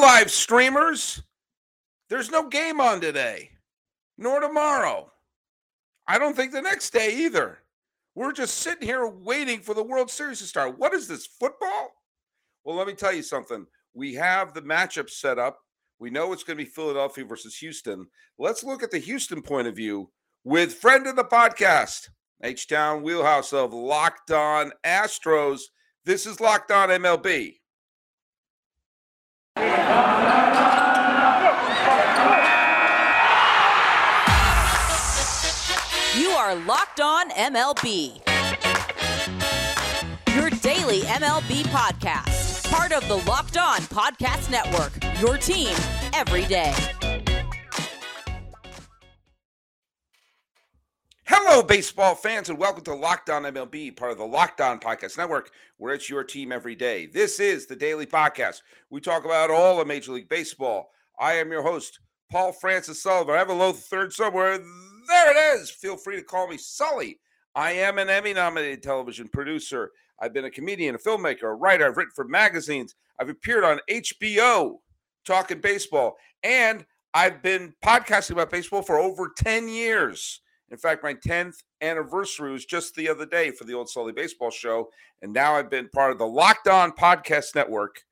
live streamers. There's no game on today, nor tomorrow. I don't think the next day either. We're just sitting here waiting for the World Series to start. What is this, football? Well, let me tell you something. We have the matchup set up. We know it's going to be Philadelphia versus Houston. Let's look at the Houston point of view with friend of the podcast, H Town Wheelhouse of Locked On Astros. This is Locked On MLB. You are Locked On MLB. Your daily MLB podcast. Part of the Locked On Podcast Network. Your team every day. Hello, baseball fans, and welcome to Locked On MLB, part of the Locked On Podcast Network, where it's your team every day. This is the daily podcast. We talk about all of Major League Baseball. I am your host, Paul Francis Sullivan. I have a low third somewhere. There it is. Feel free to call me Sully. I am an Emmy nominated television producer. I've been a comedian, a filmmaker, a writer. I've written for magazines. I've appeared on HBO talking baseball. And I've been podcasting about baseball for over 10 years. In fact, my 10th anniversary was just the other day for the Old Sully Baseball Show. And now I've been part of the Locked On Podcast Network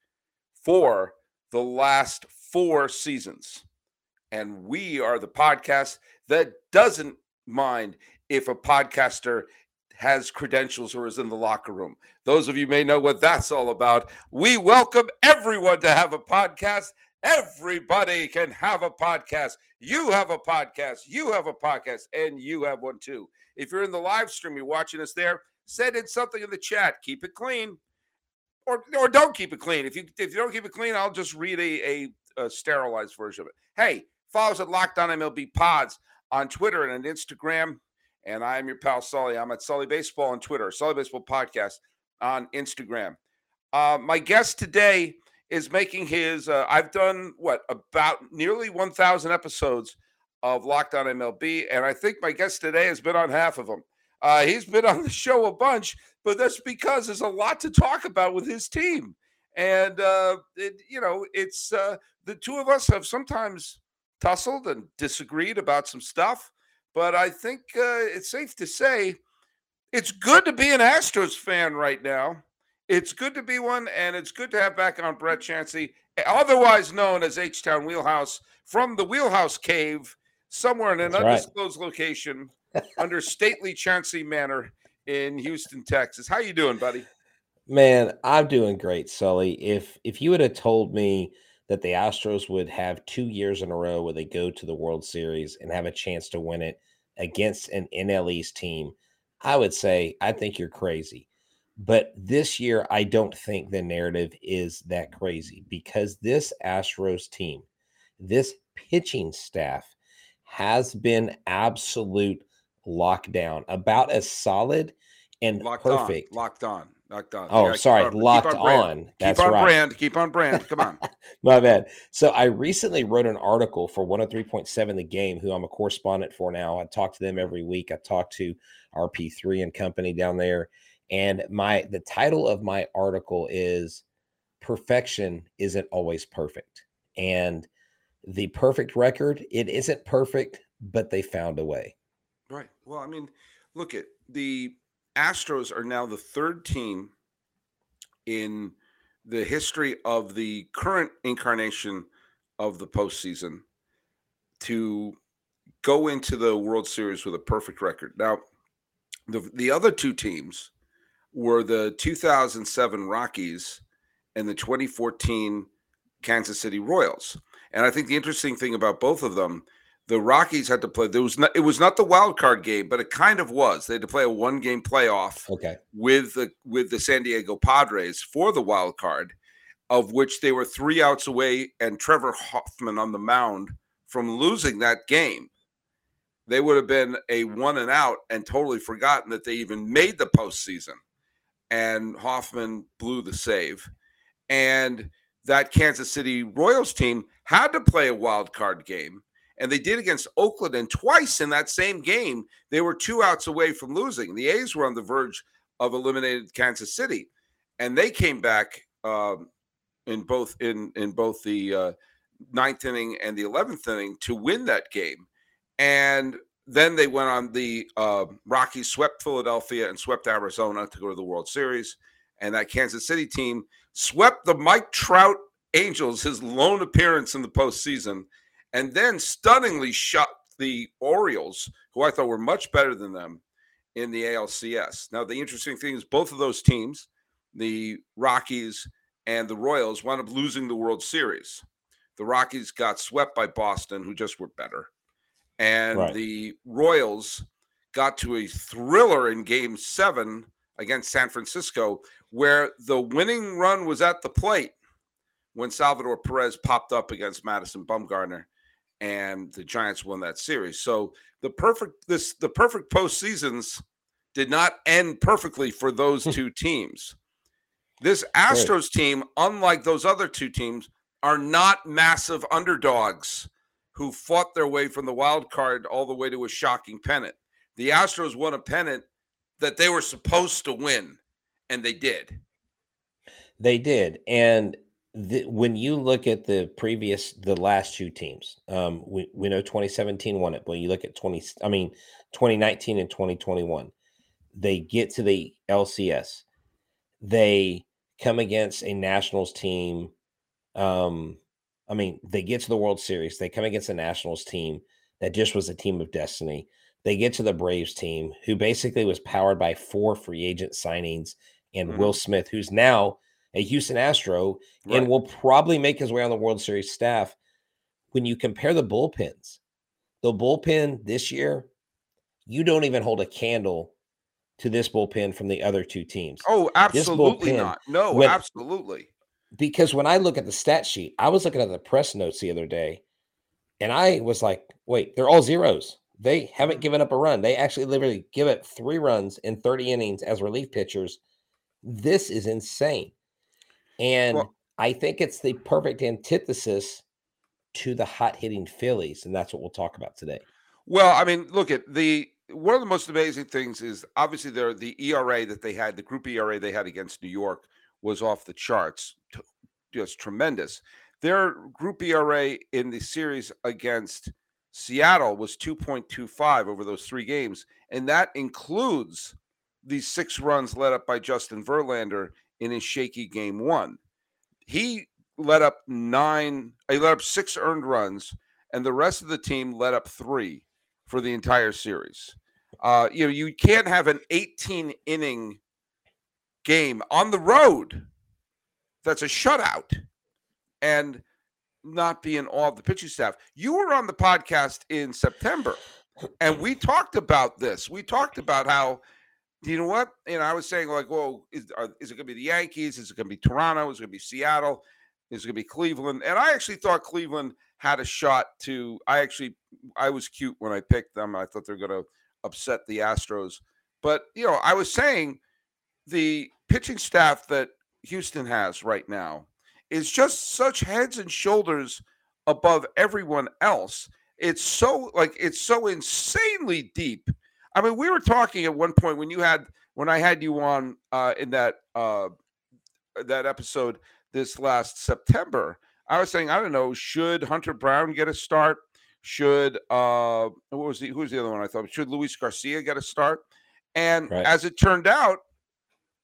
for the last four seasons. And we are the podcast that doesn't mind if a podcaster has credentials or is in the locker room. Those of you may know what that's all about. We welcome everyone to have a podcast. Everybody can have a podcast. You have a podcast. You have a podcast, and you have one too. If you're in the live stream, you're watching us there, send in something in the chat. Keep it clean. Or, or don't keep it clean. If you if you don't keep it clean, I'll just read a, a, a sterilized version of it. Hey, follow us at Locked On MLB Pods on Twitter and on Instagram. And I'm your pal Sully. I'm at Sully Baseball on Twitter, Sully Baseball Podcast on Instagram. Uh, my guest today is making his. Uh, I've done what about nearly 1,000 episodes of Locked On MLB, and I think my guest today has been on half of them. Uh, he's been on the show a bunch, but that's because there's a lot to talk about with his team, and uh, it, you know, it's uh, the two of us have sometimes tussled and disagreed about some stuff, but I think uh, it's safe to say it's good to be an Astros fan right now. It's good to be one, and it's good to have back on Brett Chansey, otherwise known as H Town Wheelhouse, from the Wheelhouse Cave, somewhere in an That's right. undisclosed location under stately Chansey Manor in Houston, Texas. How you doing, buddy? Man, I'm doing great, Sully. If if you would have told me that the Astros would have two years in a row where they go to the World Series and have a chance to win it against an NL East team, I would say I think you're crazy. But this year, I don't think the narrative is that crazy because this Astros team, this pitching staff, has been absolute lockdown, about as solid and Locked perfect. on, locked on, locked on. Oh, sorry, on- locked on. That's keep on right. brand. Keep on brand. Come on. My bad. So I recently wrote an article for 103.7 The Game, who I'm a correspondent for now. I talk to them every week. I talk to RP3 and company down there. And my the title of my article is Perfection Isn't Always Perfect. And the perfect record, it isn't perfect, but they found a way. Right. Well, I mean, look at the Astros are now the third team in the history of the current incarnation of the postseason to go into the World Series with a perfect record. Now, the the other two teams were the 2007 Rockies and the 2014 Kansas City Royals. And I think the interesting thing about both of them the Rockies had to play. There was not. It was not the wild card game, but it kind of was. They had to play a one game playoff Okay. with the with the San Diego Padres for the wild card, of which they were three outs away, and Trevor Hoffman on the mound from losing that game. They would have been a one and out and totally forgotten that they even made the postseason. And Hoffman blew the save. And that Kansas City Royals team had to play a wild card game and they did against Oakland. And twice in that same game, they were two outs away from losing. The A's were on the verge of eliminated Kansas City, and they came back um, in both in in both the uh, ninth inning and the eleventh inning to win that game, and then they went on the uh, Rockies swept Philadelphia and swept Arizona to go to the World Series, and that Kansas City team swept the Mike Trout Angels, his lone appearance in the postseason, and then stunningly shut the Orioles, who I thought were much better than them, in the ALCS. Now, the interesting thing is both of those teams, the Rockies and the Royals, wound up losing the World Series. The Rockies got swept by Boston, who just were better. And right. the Royals got to a thriller in game seven against San Francisco, where the winning run was at the plate when Salvador Perez popped up against Madison Bumgarner and the Giants won that series. So the perfect this the perfect postseasons did not end perfectly for those two teams. This Astros team, unlike those other two teams, are not massive underdogs who fought their way from the wild card all the way to a shocking pennant. The Astros won a pennant that they were supposed to win, and they did. They did. And the, when you look at the previous, the last two teams, um, we, we know 2017 won it, but you look at 20, I mean, 2019 and 2021, they get to the LCS. They come against a Nationals team. Um, I mean, they get to the World Series. They come against the Nationals team that just was a team of destiny. They get to the Braves team, who basically was powered by four free agent signings and mm-hmm. Will Smith, who's now a Houston Astro right. and will probably make his way on the World Series staff. When you compare the bullpens, the bullpen this year, you don't even hold a candle to this bullpen from the other two teams. Oh, absolutely bullpen, not. No, when, absolutely. Because when I look at the stat sheet, I was looking at the press notes the other day and I was like, wait, they're all zeros. They haven't mm-hmm. given up a run. They actually literally give it three runs in 30 innings as relief pitchers. This is insane. And well, I think it's the perfect antithesis to the hot hitting Phillies. And that's what we'll talk about today. Well, I mean, look at the one of the most amazing things is obviously there the ERA that they had, the group ERA they had against New York was off the charts, just tremendous. Their group ERA in the series against Seattle was 2.25 over those three games, and that includes the six runs led up by Justin Verlander in his shaky game one. He led up nine, he led up six earned runs, and the rest of the team led up three for the entire series. Uh, you know, you can't have an 18 inning game on the road that's a shutout and not be in awe of the pitching staff. You were on the podcast in September, and we talked about this. We talked about how you know what? And I was saying, like, well, is, are, is it going to be the Yankees? Is it going to be Toronto? Is it going to be Seattle? Is it going to be Cleveland? And I actually thought Cleveland had a shot to. I actually, I was cute when I picked them. I thought they're going to upset the Astros. But, you know, I was saying the pitching staff that Houston has right now is just such heads and shoulders above everyone else. It's so, like, it's so insanely deep I mean, we were talking at one point when you had when I had you on uh, in that uh, that episode this last September. I was saying, I don't know, should Hunter Brown get a start? Should uh, what was the who was the other one? I thought should Luis Garcia get a start? And right. as it turned out,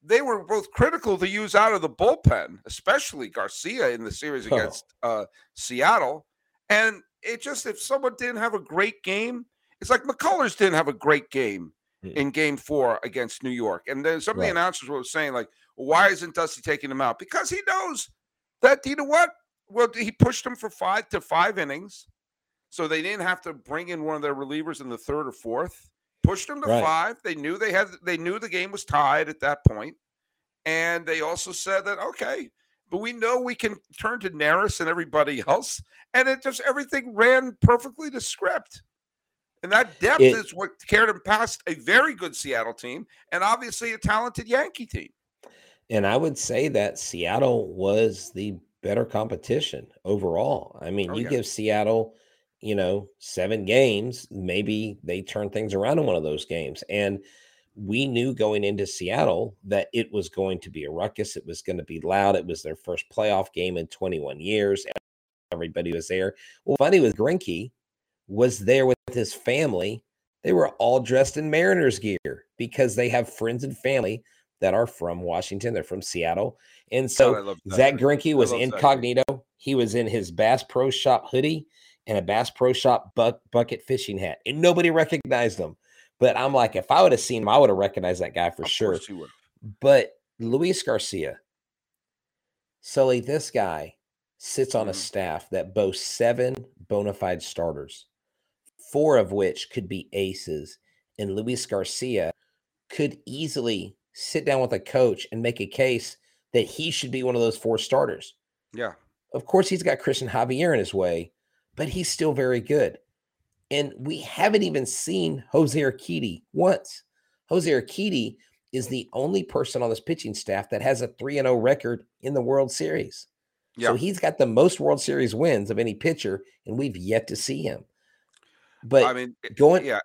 they were both critical to use out of the bullpen, especially Garcia in the series oh. against uh, Seattle. And it just if someone didn't have a great game, it's like McCullers didn't have a great game mm. in game four against New York. And then some of right. the announcers were saying, like, why isn't Dusty taking him out? Because he knows that, you know what? Well, he pushed him for five to five innings. So they didn't have to bring in one of their relievers in the third or fourth. Pushed them to right. five. They knew they had they knew the game was tied at that point. And they also said that, okay, but we know we can turn to Neris and everybody else. And it just everything ran perfectly to script. And that depth it, is what carried him past a very good Seattle team and obviously a talented Yankee team. And I would say that Seattle was the better competition overall. I mean, oh, you yeah. give Seattle, you know, seven games, maybe they turn things around in one of those games. And we knew going into Seattle that it was going to be a ruckus. It was going to be loud. It was their first playoff game in 21 years. Everybody was there. Well, funny with Greinke was there with his family. They were all dressed in Mariners gear because they have friends and family that are from Washington. They're from Seattle. And so Zack Greinke was incognito. He was in his Bass Pro Shop hoodie and a Bass Pro Shop buck, bucket fishing hat, and nobody recognized him. But I'm like, if I would have seen him, I would have recognized that guy for of sure. But Luis Garcia, Sully, this guy sits on mm-hmm. a staff that boasts seven bona fide starters, four of which could be aces. And Luis Garcia could easily sit down with a coach and make a case that he should be one of those four starters. Yeah. Of course, he's got Cristian Javier in his way, but he's still very good. And we haven't even seen Jose Urquidy once. Jose Urquidy is the only person on this pitching staff that has a 3 0 record in the World Series. Yeah. So he's got the most World Series wins of any pitcher, and we've yet to see him. But I mean, going, yeah.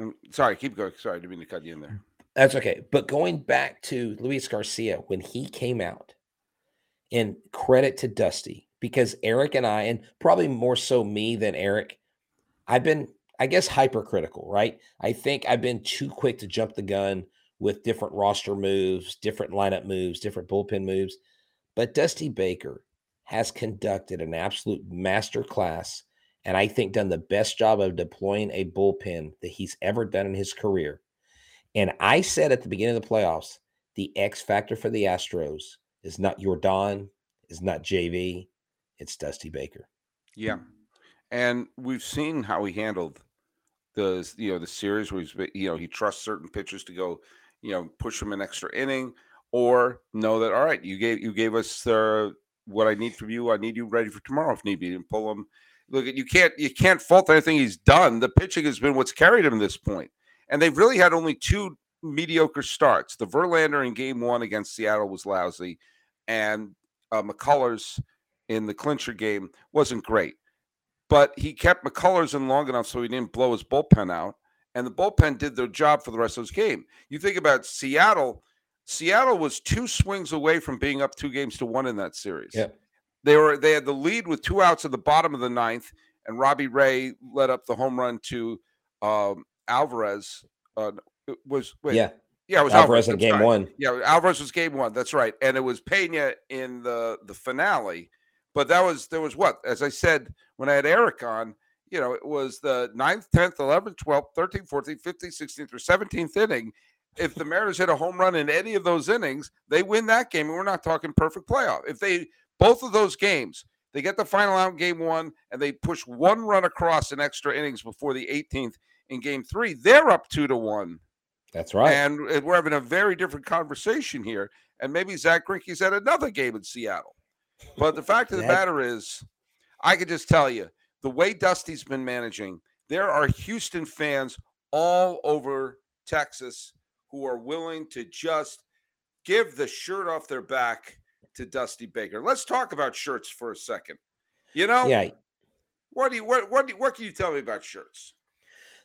Mm, sorry, keep going. Sorry, I didn't mean to cut you in there. That's okay. But going back to Luis Garcia, when he came out, and credit to Dusty, because Eric and I, and probably more so me than Eric, I've been, I guess, hypercritical, right? I think I've been too quick to jump the gun with different roster moves, different lineup moves, different bullpen moves. But Dusty Baker has conducted an absolute master class and I think done the best job of deploying a bullpen that he's ever done in his career. And I said at the beginning of the playoffs, the X factor for the Astros is not Yordan, is not JV, it's Dusty Baker. Yeah and we've seen how he handled the you know the series where he's you know he trusts certain pitchers to go you know push him an extra inning or know that all right you gave you gave us uh, what I need from you I need you ready for tomorrow if need be and pull him. Look you can't you can't fault anything he's done. The pitching has been what's carried him this point and they've really had only two mediocre starts. The Verlander in game one against Seattle was lousy and uh, McCullers in the clincher game wasn't great but he kept McCullers in long enough so he didn't blow his bullpen out. And the bullpen did their job for the rest of this game. You think about Seattle, Seattle was two swings away from being up two games to one in that series. Yeah. They were they had the lead with two outs at the bottom of the ninth, and Robbie Ray led up the home run to um, Alvarez. Uh, was wait, yeah, yeah, it was Alvarez, Alvarez in game right. one. Yeah, Alvarez was game one. That's right, and it was Pena in the the finale but that was there was what, as I said when I had Eric on, you know, it was the 9th, 10th, 11th, 12th, 13th, 14th, 15th, 16th, or 17th inning. If the Mariners hit a home run in any of those innings, they win that game. And we're not talking perfect playoff. If they both of those games, they get the final out in game one and they push one run across in extra innings before the 18th in game three, they're up two to one. That's right. And we're having a very different conversation here. And maybe Zack Greinke's at another game in Seattle. But the fact of the matter is, I could just tell you the way Dusty's been managing, there are Houston fans all over Texas who are willing to just give the shirt off their back to Dusty Baker. Let's talk about shirts for a second. You know, yeah. What do you what what do you, what can you tell me about shirts?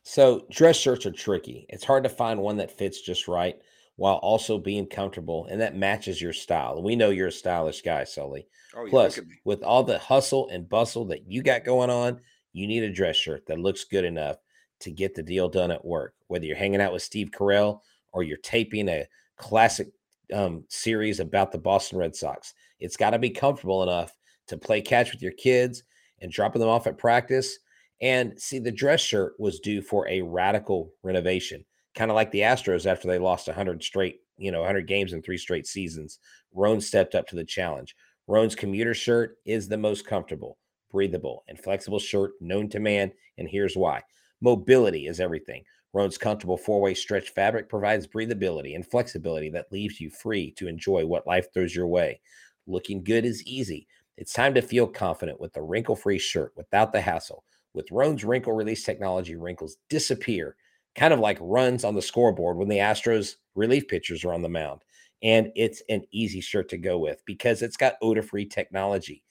So dress shirts are tricky. It's hard to find one that fits just right while also being comfortable and that matches your style. We know you're a stylish guy, Sully. Oh, Plus, with all the hustle and bustle that you got going on, you need a dress shirt that looks good enough to get the deal done at work. Whether you're hanging out with Steve Carell or you're taping a classic um, series about the Boston Red Sox, it's got to be comfortable enough to play catch with your kids and dropping them off at practice. And see, the dress shirt was due for a radical renovation kind of like the Astros after they lost 100 straight, you know, 100 games in three straight seasons. Rhone stepped up to the challenge. Rhone's commuter shirt is the most comfortable, breathable, and flexible shirt known to man, and here's why. Mobility is everything. Rhone's comfortable four-way stretch fabric provides breathability and flexibility that leaves you free to enjoy what life throws your way. Looking good is easy. It's time to feel confident with the wrinkle-free shirt without the hassle. With Rhone's wrinkle release technology, wrinkles disappear kind of like runs on the scoreboard when the Astros relief pitchers are on the mound. And it's an easy shirt to go with because it's got odor free technology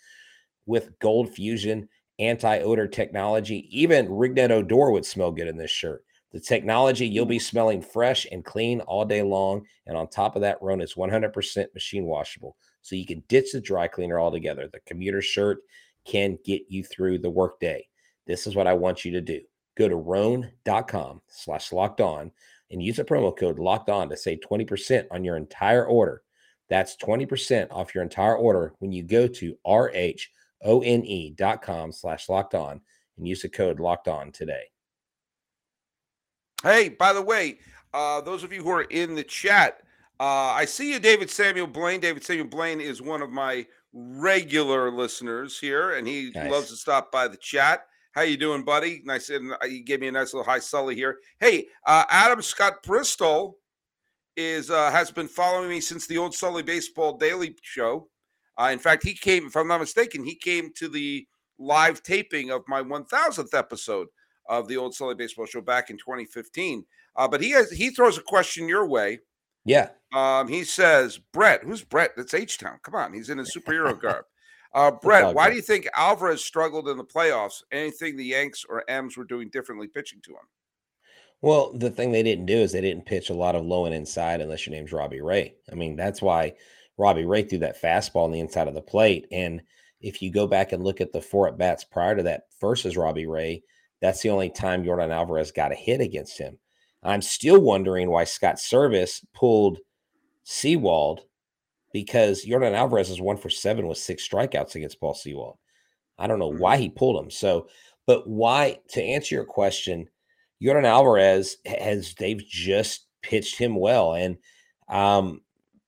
with gold fusion, anti odor technology. Even Rougned Odor would smell good in this shirt. The technology, you'll be mm. smelling fresh and clean all day long. And on top of that, Rhone is 100% machine washable. So you can ditch the dry cleaner altogether. The commuter shirt can get you through the workday. This is what I want you to do. Go to rhone.com slash locked on and use the promo code locked on to save 20% on your entire order. That's 20% off your entire order when you go to rhone.com slash locked on and use the code locked on today. Hey, by the way, uh, those of you who are in the chat, uh, I see you, David Samuel Blaine. David Samuel Blaine is one of my regular listeners here, and he nice. loves to stop by the chat. How you doing, buddy? Nice, and uh, you gave me a nice little high Sully here. Hey, uh, Adam Scott Bristol is uh, has been following me since the old Sully Baseball Daily Show. Uh, in fact, he came, if I'm not mistaken, he came to the live taping of my 1000th episode of the old Sully Baseball Show back in 2015. Uh, but he has he throws a question your way. Yeah. Um, he says, Brett, who's Brett? That's H Town. Come on, he's in his superhero garb. Uh, Brett, why do you think Alvarez struggled in the playoffs? Anything the Yanks or M's were doing differently pitching to him? Well, the thing they didn't do is they didn't pitch a lot of low and inside unless your name's Robbie Ray. I mean, that's why Robbie Ray threw that fastball on the inside of the plate. And if you go back and look at the four at bats prior to that versus Robbie Ray, that's the only time Yordan Alvarez got a hit against him. I'm still wondering why Scott Servais pulled Sewald because Yordan Alvarez is one for seven with six strikeouts against Paul Sewald. I don't know why mm-hmm. he pulled him. So, but why, to answer your question, Yordan Alvarez has, they've just pitched him well. And um,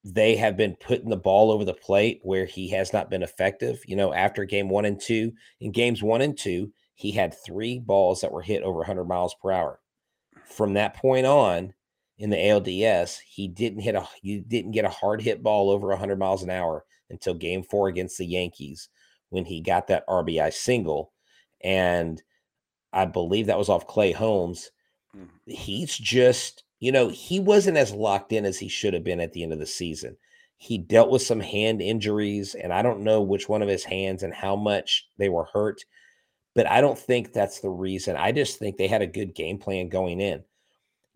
they have been putting the ball over the plate where he has not been effective. You know, after game one and two, in games one and two, he had three balls that were hit over 100 miles per hour. From that point on, in the ALDS, he didn't hit a he didn't get a hard hit ball over 100 miles an hour until game 4 against the Yankees when he got that RBI single and I believe that was off Clay Holmes. Mm. He's just, you know, he wasn't as locked in as he should have been at the end of the season. He dealt with some hand injuries and I don't know which one of his hands and how much they were hurt but I don't think that's the reason. I just think they had a good game plan going in.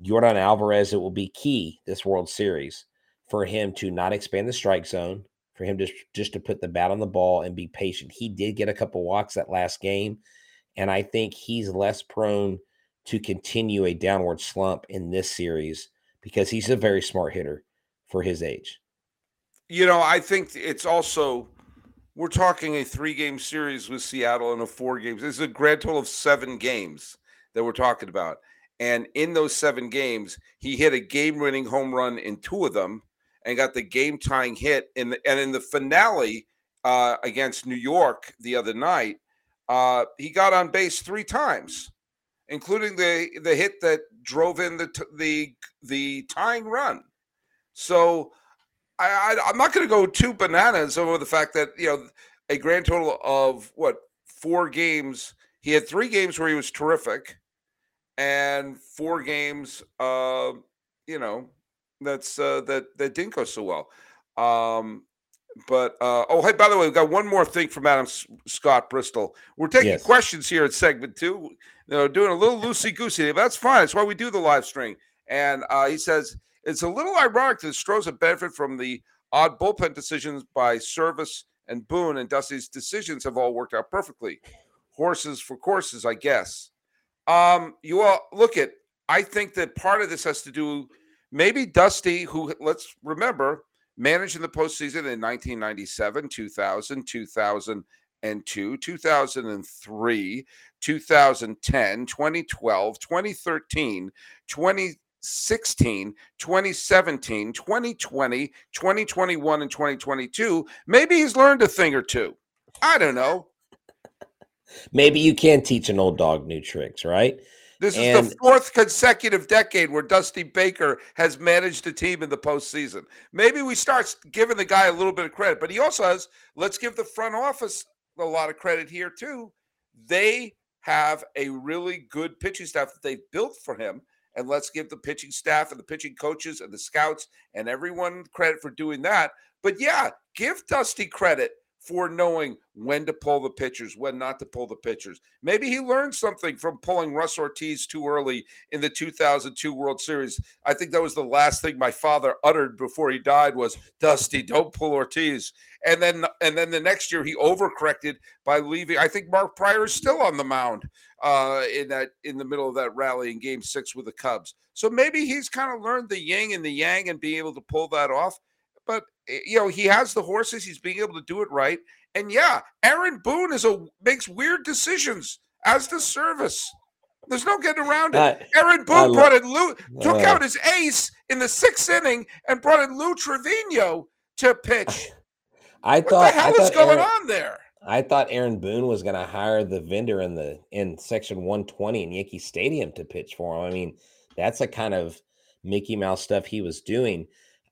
Yordan Alvarez, it will be key this World Series for him to not expand the strike zone, for him just just to put the bat on the ball and be patient. He did get a couple walks that last game, and I think he's less prone to continue a downward slump in this series because he's a very smart hitter for his age. You know, I think it's also we're talking a three game series with Seattle and a four games. This is a grand total of seven games that we're talking about. And in those seven games, he hit a game winning home run in two of them and got the game tying hit. In the, and in the finale uh, against New York the other night, uh, he got on base three times, including the, the hit that drove in the, the, the tying run. So, I, I am not going to go too bananas over the fact that you know a grand total of what four games. He had three games where he was terrific, and four games, uh, you know, that's uh, that that didn't go so well. Um, but uh, oh, hey, by the way, we've got one more thing from Adam S- Scott Bristol. We're taking yes. questions here at segment two. You know, doing a little loosey goosey. But that's fine. That's why we do the live stream. And uh, he says it's a little ironic that Stros benefit from the odd bullpen decisions by Servais and Boone, and Dusty's decisions have all worked out perfectly. Horses for courses, I guess. Um, you all look at. I think that part of this has to do maybe Dusty, who let's remember managed in the postseason in 1997, 2000, 2002, 2003, 2010, 2012, 2013, 2016, 2017, 2020, 2021, and 2022, maybe he's learned a thing or two. I don't know. Maybe you can teach an old dog new tricks, right? This and, is the fourth consecutive decade where Dusty Baker has managed a team in the postseason. Maybe we start giving the guy a little bit of credit, but he also has, let's give the front office a lot of credit here, too. They have a really good pitching staff that they've built for him and let's give the pitching staff and the pitching coaches and the scouts and everyone credit for doing that. But yeah, give Dusty credit for knowing when to pull the pitchers, when not to pull the pitchers. Maybe he learned something from pulling Russ Ortiz too early in the 2002 World Series. I think that was the last thing my father uttered before he died was Dusty, don't pull Ortiz. And then and then the next year he overcorrected by leaving. I think Mark Prior is still on the mound uh, in that in the middle of that rally in game 6 with the Cubs. So maybe he's kind of learned the yin and the yang and being able to pull that off. But eh, you know, he has the horses. He's being able to do it right. And yeah, Aaron Boone is a makes weird decisions as the Servais. There's no getting around it. Aaron Boone brought in Lou, took uh, out his ace in the sixth inning, and brought in Lou Trivino to pitch. I what thought the hell is going Aaron, on there? I thought Aaron Boone was going to hire the vendor in the in section 120 in Yankee Stadium to pitch for him. I mean, that's a kind of Mickey Mouse stuff he was doing.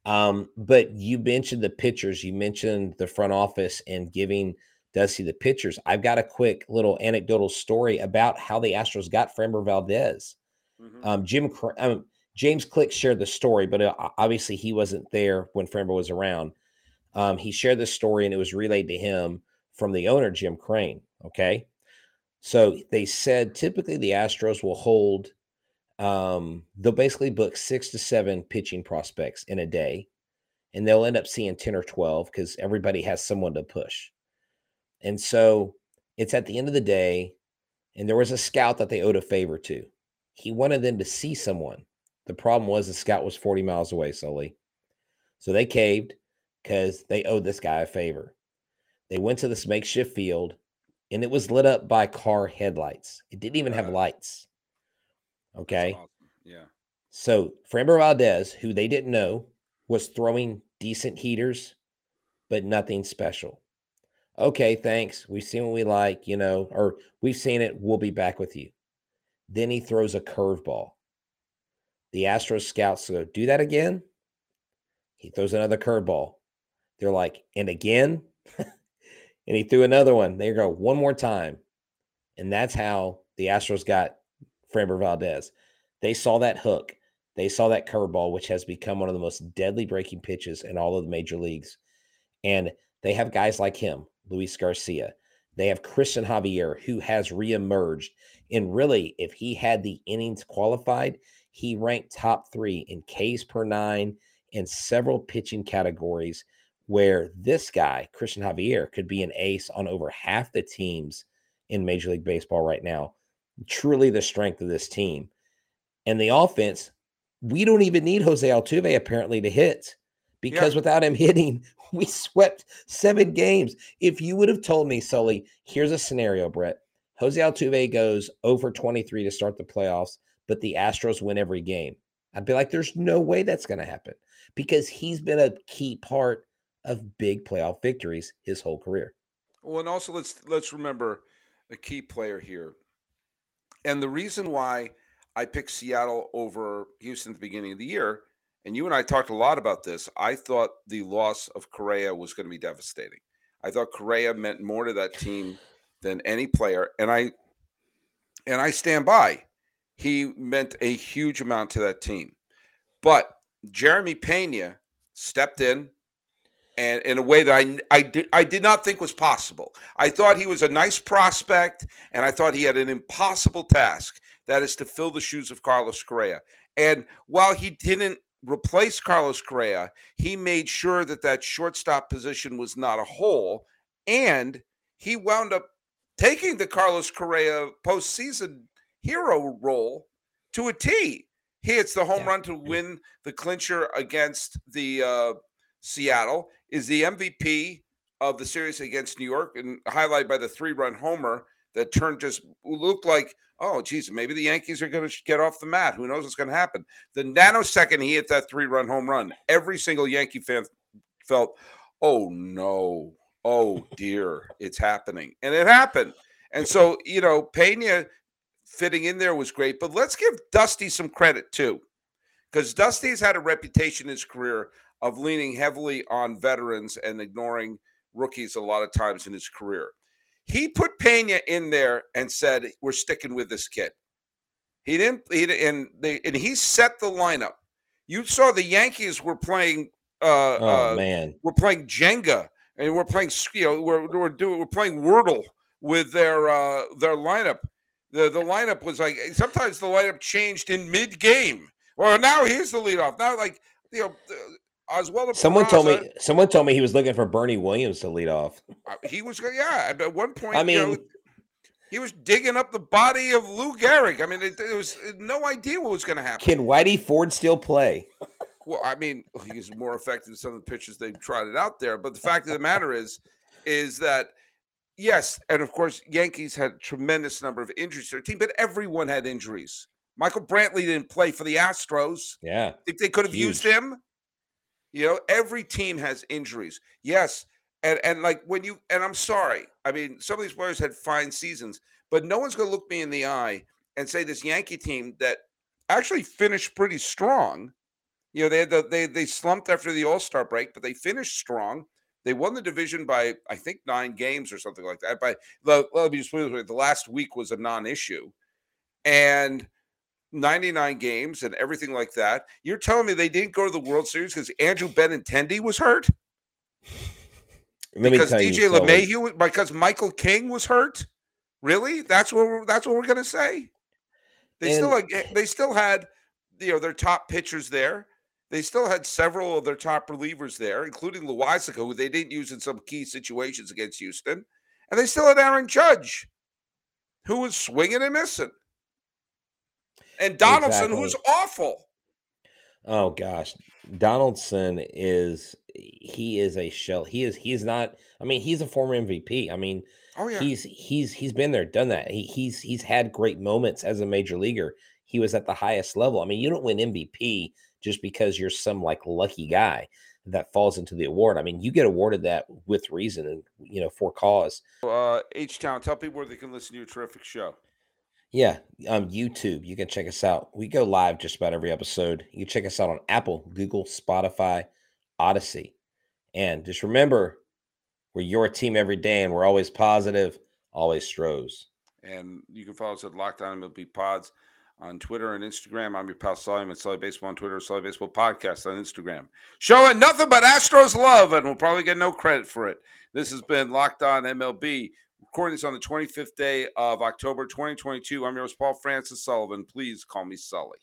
Um, but you mentioned the pitchers, you mentioned the front office and giving Dusty the pitchers. I've got a quick little anecdotal story about how the Astros got Framber Valdez. Mm-hmm. Um, Jim um, James Click shared the story, but uh, obviously he wasn't there when Framber was around. Um, he shared the story and it was relayed to him from the owner, Jim Crane. Okay. So they said typically the Astros will hold um, they'll basically book six to seven pitching prospects in a day, and they'll end up seeing 10 or 12 because everybody has someone to push. And so it's at the end of the day, and there was a scout that they owed a favor to. He wanted them to see someone. The problem was the scout was 40 miles away, Sully. So they caved because they owed this guy a favor. They went to this makeshift field and it was lit up by car headlights. It didn't even have lights. Okay. Awesome. Yeah. So Framber Valdez, who they didn't know, was throwing decent heaters, but nothing special. Okay, thanks. We've seen what we like, you know, or we've seen it. We'll be back with you. Then he throws a curveball. The Astros scouts go, do that again. He throws another curveball. They're like, and again. and he threw another one. They go, one more time. And that's how the Astros got Framber Valdez. They saw that hook. They saw that curveball, which has become one of the most deadly breaking pitches in all of the major leagues. And they have guys like him, Luis Garcia. They have Cristian Javier, who has reemerged. And really, if he had the innings qualified, he ranked top three in Ks per nine in several pitching categories. Where this guy, Cristian Javier, could be an ace on over half the teams in Major League Baseball right now truly the strength of this team. And the offense, we don't even need Jose Altuve apparently to hit because yeah. without him hitting, we swept seven games. If you would have told me, Sully, here's a scenario, Brett. Jose Altuve goes over 23 to start the playoffs, but the Astros win every game. I'd be like, there's no way that's going to happen because he's been a key part of big playoff victories his whole career. Well, and also let's let's remember a key player here and the reason why I picked Seattle over Houston at the beginning of the year, and you and I talked a lot about this, I thought the loss of Correa was going to be devastating. I thought Correa meant more to that team than any player, and I and I stand by. He meant a huge amount to that team. But Jeremy Pena stepped in, and in a way that I, I, did, I did not think was possible. I thought he was a nice prospect, and I thought he had an impossible task that is to fill the shoes of Carlos Correa. And while he didn't replace Carlos Correa, he made sure that that shortstop position was not a hole, and he wound up taking the Carlos Correa postseason hero role to a T. He hits the home yeah. run to win the clincher against the uh, Seattle is the MVP of the series against New York and highlighted by the three run homer that turned just looked like, oh, geez, maybe the Yankees are going to get off the mat. Who knows what's going to happen? The nanosecond he hit that three run home run, every single Yankee fan felt, oh, no, oh, dear, it's happening. And it happened. And so, you know, Pena fitting in there was great, but let's give Dusty some credit too. Because Dusty's had a reputation in his career of leaning heavily on veterans and ignoring rookies a lot of times in his career. He put Pena in there and said, "We're sticking with this kid." He didn't, he, and they, and he set the lineup. You saw the Yankees were playing. Uh, oh uh, man, we're playing Jenga and we're playing. You know, we're we're doing we're playing Wordle with their uh their lineup. The the lineup was like sometimes the lineup changed in mid game. Well, now here's the leadoff. Now, like you know, Someone told me. Someone told me he was looking for Bernie Williams to lead off. He was, yeah. At one point, I mean, you know, he was digging up the body of Lou Gehrig. I mean, it, it was no idea what was going to happen. Can Whitey Ford still play? Well, I mean, he's more effective than some of the pitchers they've tried it out there. But the fact of the matter is, is that yes, and of course, Yankees had a tremendous number of injuries to their team, but everyone had injuries. Michael Brantley didn't play for the Astros. Yeah, if they could have used him. You know, every team has injuries. Yes, and and like when you and I'm sorry. I mean, some of these players had fine seasons, but no one's going to look me in the eye and say this Yankee team that actually finished pretty strong you know, they had the, they they slumped after the All Star break, but they finished strong. They won the division by I think nine games or something like that. By let me just put it the last week was a non-issue, and 99 games and everything like that. You're telling me they didn't go to the World Series because Andrew Benintendi was hurt? Let because DJ LeMahieu, because Michael King was hurt. Really? That's what we're, that's what we're gonna say. They and, still like eh, they still had you know their top pitchers there. They still had several of their top relievers there, including Loaisiga, who they didn't use in some key situations against Houston. And they still had Aaron Judge, who was swinging and missing. And Donaldson, exactly. who's awful. Oh gosh, Donaldson is he is a shell. He is he's not. I mean, he's a former MVP. I mean, oh yeah, he's he's he's been there, done that. He, he's he's had great moments as a major leaguer. He was at the highest level. I mean, you don't win MVP just because you're some like lucky guy that falls into the award. I mean, you get awarded that with reason and you know for cause. Uh, H Town, tell people where they can listen to your terrific show. Yeah, um, YouTube. You can check us out. We go live just about every episode. You can check us out on Apple, Google, Spotify, Odyssey, and just remember, we're your team every day, and we're always positive, always Stros. And you can follow us at Locked On MLB Pods on Twitter and Instagram. I'm your pal Sully at Sully Baseball on Twitter, Sully Baseball Podcast on Instagram. Showing nothing but Astros love, and we'll probably get no credit for it. This has been Locked On MLB. Recording this on the 25th day of October 2022. I'm your host, Paul Francis Sullivan. Please call me Sully.